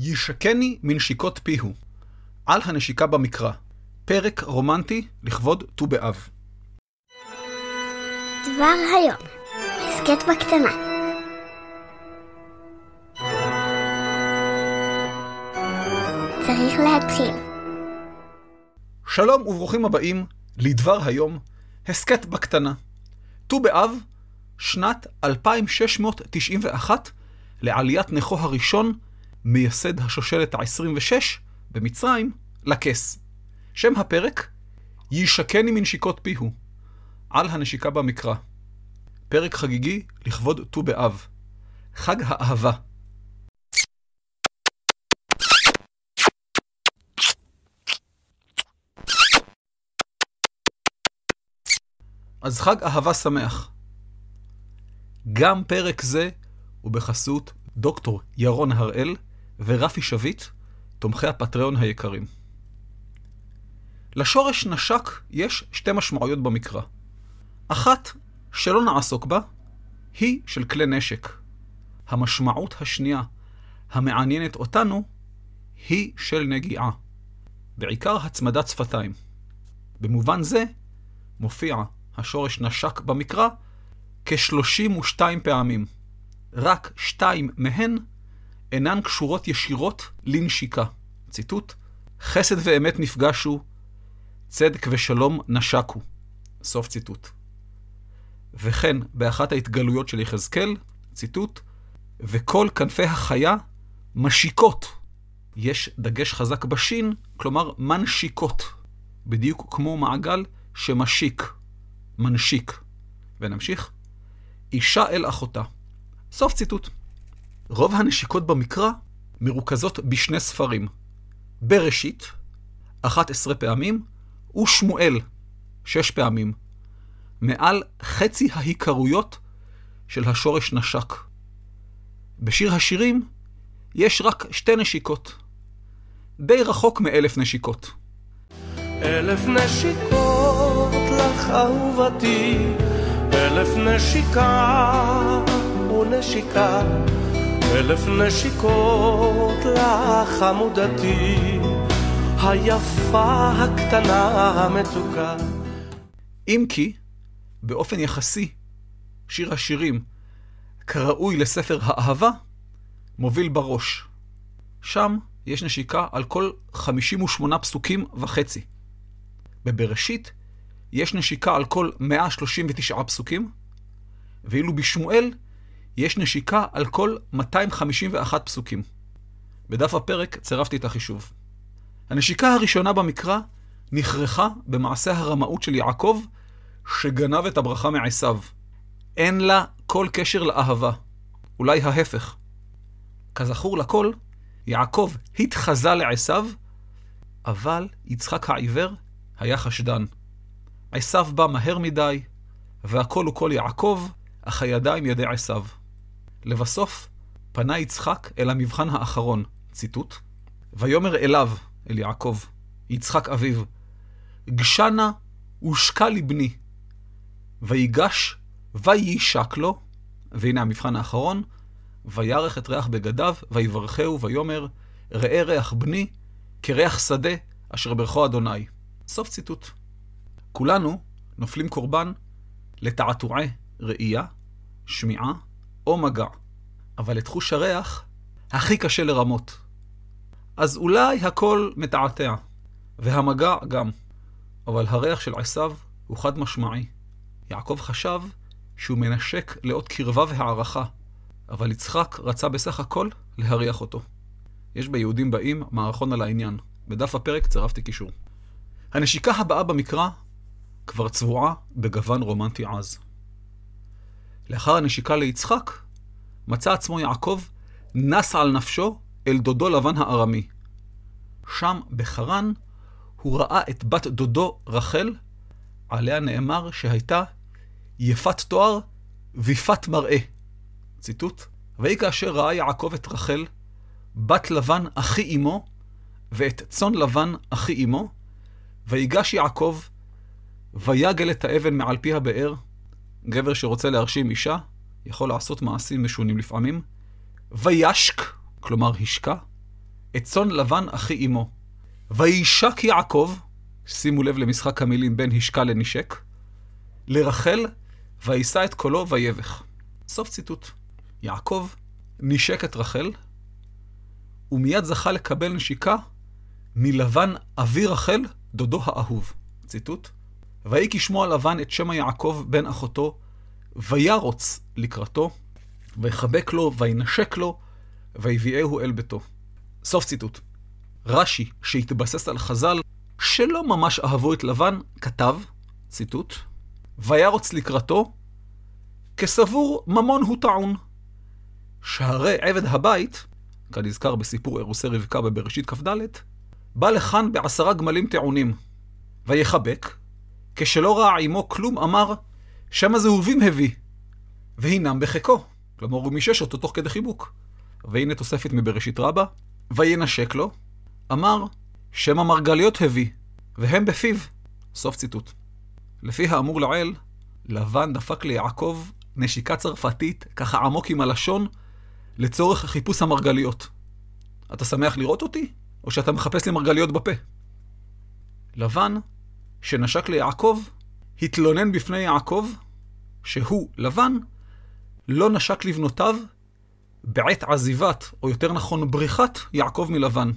יישקני מנשיקות פיהו. על הנשיקה במקרא. פרק רומנטי לכבוד ט"ו באב. דבר היום, הסכת בקטנה. צריך להתחיל. שלום וברוכים הבאים לדבר היום, הסכת בקטנה. ט"ו באב, שנת 2691 לעליית נכו הראשון, מייסד השושלת ה-26 במצרים, לכס. שם הפרק, יישקני מנשיקות פיהו, על הנשיקה במקרא. פרק חגיגי לכבוד ט"ו באב, חג האהבה. אז חג אהבה שמח. גם פרק זה הוא בחסות דוקטור ירון הראל ורפי שביט, תומכי הפטריון היקרים. לשורש נשק יש שתי משמעויות במקרא. אחת, שלא נעסוק בה, היא של כלי נשק. המשמעות השנייה, המעניינת אותנו, היא של נגיעה. בעיקר הצמדת שפתיים. במובן זה, מופיע השורש נשק במקרא כ-32 פעמים. רק שתיים מהן אינן קשורות ישירות לנשיקה. ציטוט: חסד ואמת נפגשו, צדק ושלום נשקו. סוף ציטוט. וכן, באחת ההתגלויות של יחזקאל, ציטוט: וכל כנפי החיה משיקות. יש דגש חזק בשין, כלומר מנשיקות. בדיוק כמו מעגל שמשיק, מנשיק. ונמשיך. אישה אל אחותה. סוף ציטוט. רוב הנשיקות במקרא מרוכזות בשני ספרים. בראשית, 11 פעמים, ושמואל, 6 פעמים. מעל חצי ההיכרויות של השורש נשק. בשיר השירים יש רק שתי נשיקות. די רחוק מאלף נשיקות. אלף נשיקות לך אהובתי, אלף נשיקה ונשיקה, אלף נשיקות לך עמודתי, היפה הקטנה המתוקה. אם כי, באופן יחסי, שיר השירים, כראוי לספר האהבה, מוביל בראש. שם יש נשיקה על כל 58 פסוקים וחצי. בבראשית יש נשיקה על כל 139 פסוקים, ואילו בשמואל יש נשיקה על כל 251 פסוקים. בדף הפרק צירפתי את החישוב. הנשיקה הראשונה במקרא נכרכה במעשה הרמאות של יעקב, שגנב את הברכה מעשיו. אין לה כל קשר לאהבה, אולי ההפך. כזכור לכל, יעקב התחזה לעשיו, אבל יצחק העיוור היה חשדן. עשיו בא מהר מדי, והכל הוא כל יעקב, אך הידיים ידי עשיו. לבסוף, פנה יצחק אל המבחן האחרון, ציטוט, ויאמר אליו, אל יעקב, יצחק אביו, גשנה ושקע לבני. ויגש ויישק לו, והנה המבחן האחרון, וירך את ריח בגדיו, ויברכהו, ויאמר, ראה ריח בני, כריח שדה, אשר ברכו אדוני. סוף ציטוט. כולנו נופלים קורבן לתעתועי ראייה, שמיעה או מגע, אבל את חוש הריח הכי קשה לרמות. אז אולי הכל מתעתע, והמגע גם, אבל הריח של עשיו הוא חד משמעי. יעקב חשב שהוא מנשק לאות קרבה והערכה, אבל יצחק רצה בסך הכל להריח אותו. יש ביהודים באים מערכון על העניין. בדף הפרק צירפתי קישור. הנשיקה הבאה במקרא כבר צבועה בגוון רומנטי עז. לאחר הנשיקה ליצחק, מצא עצמו יעקב נס על נפשו אל דודו לבן הארמי. שם, בחרן, הוא ראה את בת דודו רחל, עליה נאמר שהייתה יפת תואר ויפת מראה. ציטוט: ויהי כאשר ראה יעקב את רחל, בת לבן אחי אמו, ואת צאן לבן אחי אמו, ויגש יעקב, ויגל את האבן מעל פי הבאר. גבר שרוצה להרשים אישה, יכול לעשות מעשים משונים לפעמים. וישק, כלומר השקע, את צאן לבן אחי אמו. וישק יעקב, שימו לב למשחק המילים בין השקע לנשק, לרחל, ויישא את קולו ויבך. סוף ציטוט. יעקב נשק את רחל, ומיד זכה לקבל נשיקה מלבן אבי רחל, דודו האהוב. ציטוט. ויהי כשמוע לבן את שם יעקב בן אחותו, וירוץ לקראתו, ויחבק לו, וינשק לו, ויביאהו אל ביתו. סוף ציטוט. רש"י, שהתבסס על חז"ל, שלא ממש אהבו את לבן, כתב, ציטוט, וירוץ לקראתו, כסבור ממון הוא טעון. שהרי עבד הבית, כנזכר בסיפור אירוסי רבקה בבראשית כ"ד, בא לכאן בעשרה גמלים טעונים, ויחבק, כשלא ראה עמו כלום אמר, שמה זהובים הביא, והינם בחיקו. כלומר, הוא מישש אותו תוך כדי חיבוק. והנה תוספת מבראשית רבה, וינשק לו, אמר, שם המרגליות הביא, והם בפיו. סוף ציטוט. לפי האמור לעיל, לבן דפק ליעקב נשיקה צרפתית, ככה עמוק עם הלשון, לצורך חיפוש המרגליות. אתה שמח לראות אותי, או שאתה מחפש לי מרגליות בפה? לבן, שנשק ליעקב, התלונן בפני יעקב, שהוא, לבן, לא נשק לבנותיו בעת עזיבת, או יותר נכון בריחת, יעקב מלבן.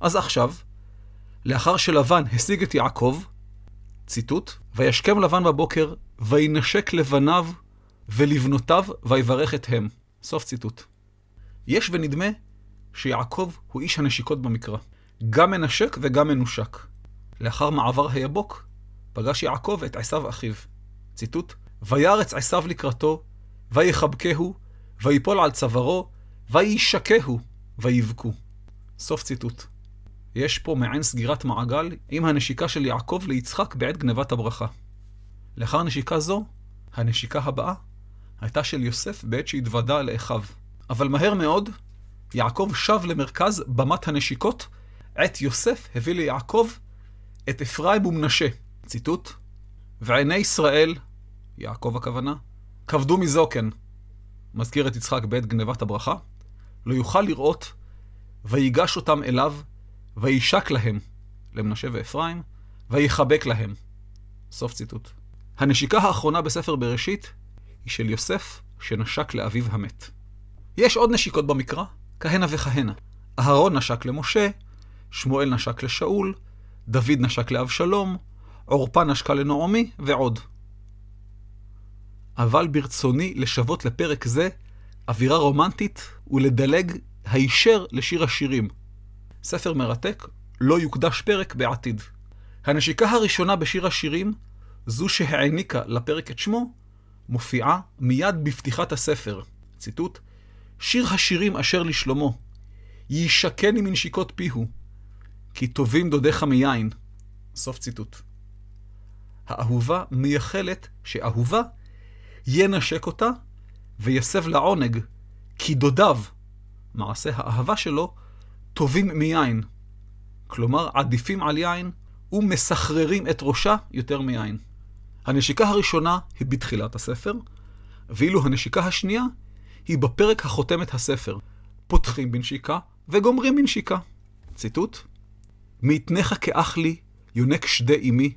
אז עכשיו, לאחר שלבן השיג את יעקב, ציטוט, וישכם לבן בבוקר, וינשק לבניו ולבנותיו, ויברך את הם. סוף ציטוט. יש ונדמה שיעקב הוא איש הנשיקות במקרא. גם מנשק וגם מנושק. לאחר מעבר היבוק, פגש יעקב את עשיו אחיו. ציטוט, וירץ עשיו לקראתו, ויחבקהו, ויפול על צווארו, וישקהו, ויבכו. סוף ציטוט. יש פה מעין סגירת מעגל עם הנשיקה של יעקב ליצחק בעת גנבת הברכה. לאחר נשיקה זו, הנשיקה הבאה הייתה של יוסף בעת שהתוודה לאחיו. אבל מהר מאוד, יעקב שב למרכז במת הנשיקות, עת יוסף הביא ליעקב את אפרים ומנשה. ציטוט: ועיני ישראל, יעקב הכוונה, כבדו מזוקן. מזכיר את יצחק בעת גנבת הברכה, לא יוכל לראות, ויגש אותם אליו, וישק להם, למנשה ואפרים, ויחבק להם. סוף ציטוט. הנשיקה האחרונה בספר בראשית היא של יוסף, שנשק לאביו המת. יש עוד נשיקות במקרא, כהנה וכהנה. אהרון נשק למשה, שמואל נשק לשאול, דוד נשק לאבשלום, עורפה נשקה לנעמי, ועוד. אבל ברצוני לשוות לפרק זה אווירה רומנטית ולדלג הישר לשיר השירים. ספר מרתק, לא יוקדש פרק בעתיד. הנשיקה הראשונה בשיר השירים, זו שהעניקה לפרק את שמו, מופיעה מיד בפתיחת הספר. ציטוט: שיר השירים אשר לשלמה, יישקני מנשיקות פיהו, כי טובים דודיך מיין. סוף ציטוט. האהובה מייחלת שאהובה ינשק אותה ויסב לעונג, כי דודיו, מעשה האהבה שלו, טובים מיין. כלומר, עדיפים על יין ומסחררים את ראשה יותר מיין. הנשיקה הראשונה היא בתחילת הספר, ואילו הנשיקה השנייה היא בפרק החותם את הספר. פותחים בנשיקה וגומרים בנשיקה. ציטוט: מאתנך כאח לי, יונק שדה אמי,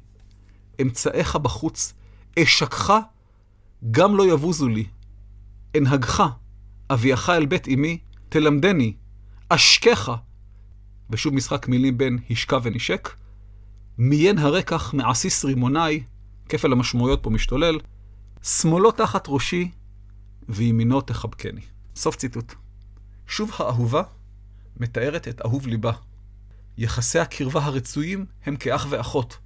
אמצעיך בחוץ, אשקך, גם לא יבוזו לי. אנהגך, אביאך אל בית אמי, תלמדני, אשקך. ושוב משחק מילים בין השקע ונשק. מיין הרקח מעסיס רימוני, כפל המשמעויות פה משתולל, שמאלו תחת ראשי, וימינו תחבקני. סוף ציטוט. שוב האהובה מתארת את אהוב ליבה. יחסי הקרבה הרצויים הם כאח ואחות.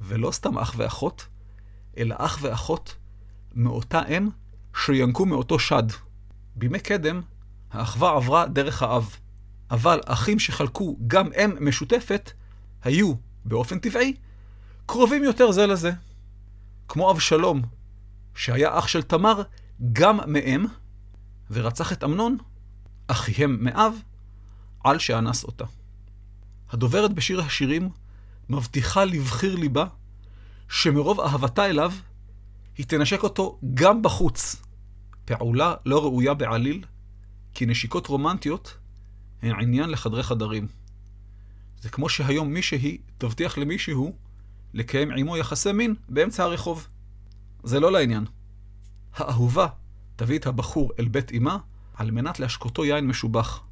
ולא סתם אח ואחות, אלא אח ואחות מאותה אם שינקו מאותו שד. בימי קדם, האחווה עברה דרך האב. אבל אחים שחלקו גם אם משותפת, היו, באופן טבעי, קרובים יותר זה לזה. כמו אבשלום, שהיה אח של תמר גם מאם, ורצח את אמנון, אחיהם מאב, על שאנס אותה. הדוברת בשיר השירים מבטיחה לבחיר ליבה שמרוב אהבתה אליו, היא תנשק אותו גם בחוץ. פעולה לא ראויה בעליל, כי נשיקות רומנטיות הן עניין לחדרי חדרים. זה כמו שהיום מישהי תבטיח למישהו לקיים עמו יחסי מין באמצע הרחוב. זה לא לעניין. האהובה תביא את הבחור אל בית אמה על מנת להשקותו יין משובח,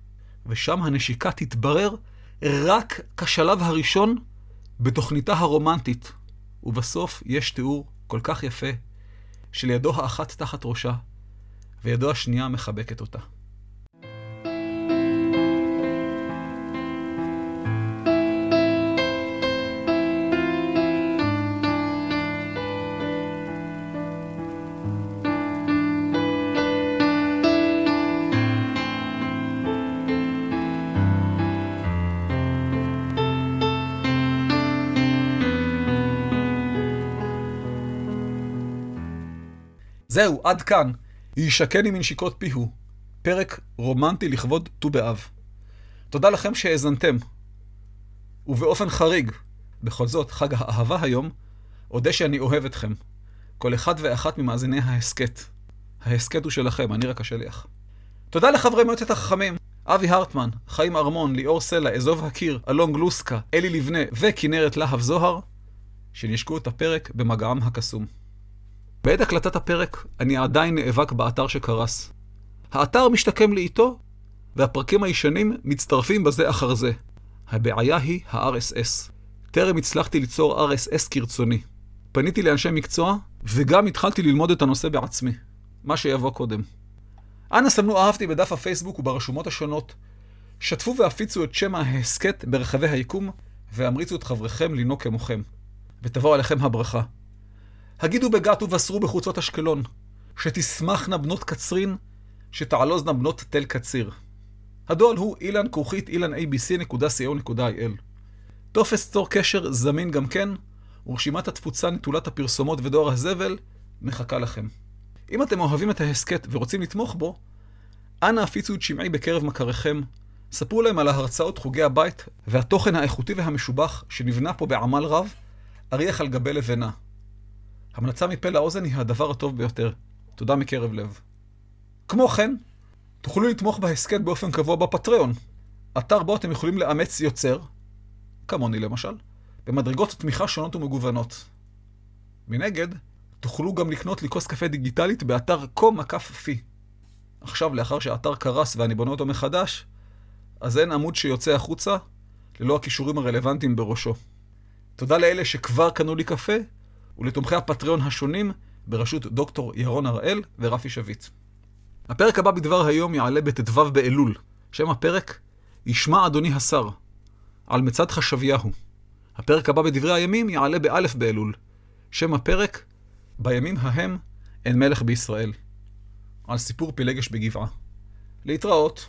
ושם הנשיקה תתברר רק כשלב הראשון בתוכניתה הרומנטית, ובסוף יש תיאור כל כך יפה של ידו האחת תחת ראשה, וידו השנייה מחבקת אותה. זהו, עד כאן. יישקני מנשיקות פיהו. פרק רומנטי לכבוד ט"ו באב. תודה לכם שהאזנתם. ובאופן חריג, בכל זאת, חג האהבה היום, אודה שאני אוהב אתכם. כל אחד ואחת ממאזיני ההסכת. ההסכת הוא שלכם, אני רק השליח. תודה לחברי מועצת החכמים, אבי הרטמן, חיים ארמון, ליאור סלע, אזוב הקיר, אלון גלוסקה, אלי לבנה וכנרת להב זוהר, שנשקו את הפרק במגעם הקסום. בעת הקלטת הפרק, אני עדיין נאבק באתר שקרס. האתר משתקם לאיתו, והפרקים הישנים מצטרפים בזה אחר זה. הבעיה היא ה-RSS. טרם הצלחתי ליצור RSS כרצוני. פניתי לאנשי מקצוע, וגם התחלתי ללמוד את הנושא בעצמי. מה שיבוא קודם. אנא סמנו אהבתי בדף הפייסבוק וברשומות השונות. שתפו והפיצו את שם ההסכת ברחבי היקום, והמריצו את חבריכם לנהוג כמוכם. ותבוא עליכם הברכה. הגידו בגת ובשרו בחוצות אשקלון, שתשמחנה בנות קצרין, שתעלוזנה בנות תל קציר. הדואל הוא אילן כרוכית אילן abc.co.il. טופס צור קשר זמין גם כן, ורשימת התפוצה נטולת הפרסומות ודואר הזבל מחכה לכם. אם אתם אוהבים את ההסכת ורוצים לתמוך בו, אנא הפיצו את שמעי בקרב מכריכם, ספרו להם על ההרצאות חוגי הבית והתוכן האיכותי והמשובח שנבנה פה בעמל רב, אריח על גבי לבנה. המלצה מפה לאוזן היא הדבר הטוב ביותר. תודה מקרב לב. כמו כן, תוכלו לתמוך בהסכת באופן קבוע בפטריון, אתר בו אתם יכולים לאמץ יוצר, כמוני למשל, במדרגות תמיכה שונות ומגוונות. מנגד, תוכלו גם לקנות לי כוס קפה דיגיטלית באתר פי. עכשיו, לאחר שהאתר קרס ואני בונה אותו מחדש, אז אין עמוד שיוצא החוצה ללא הכישורים הרלוונטיים בראשו. תודה לאלה שכבר קנו לי קפה, ולתומכי הפטריון השונים בראשות דוקטור ירון הראל ורפי שביט. הפרק הבא בדבר היום יעלה בט"ו באלול. שם הפרק, ישמע אדוני השר, על מצד חשביהו. הפרק הבא בדברי הימים יעלה באלף באלול. שם הפרק, בימים ההם אין מלך בישראל. על סיפור פילגש בגבעה. להתראות.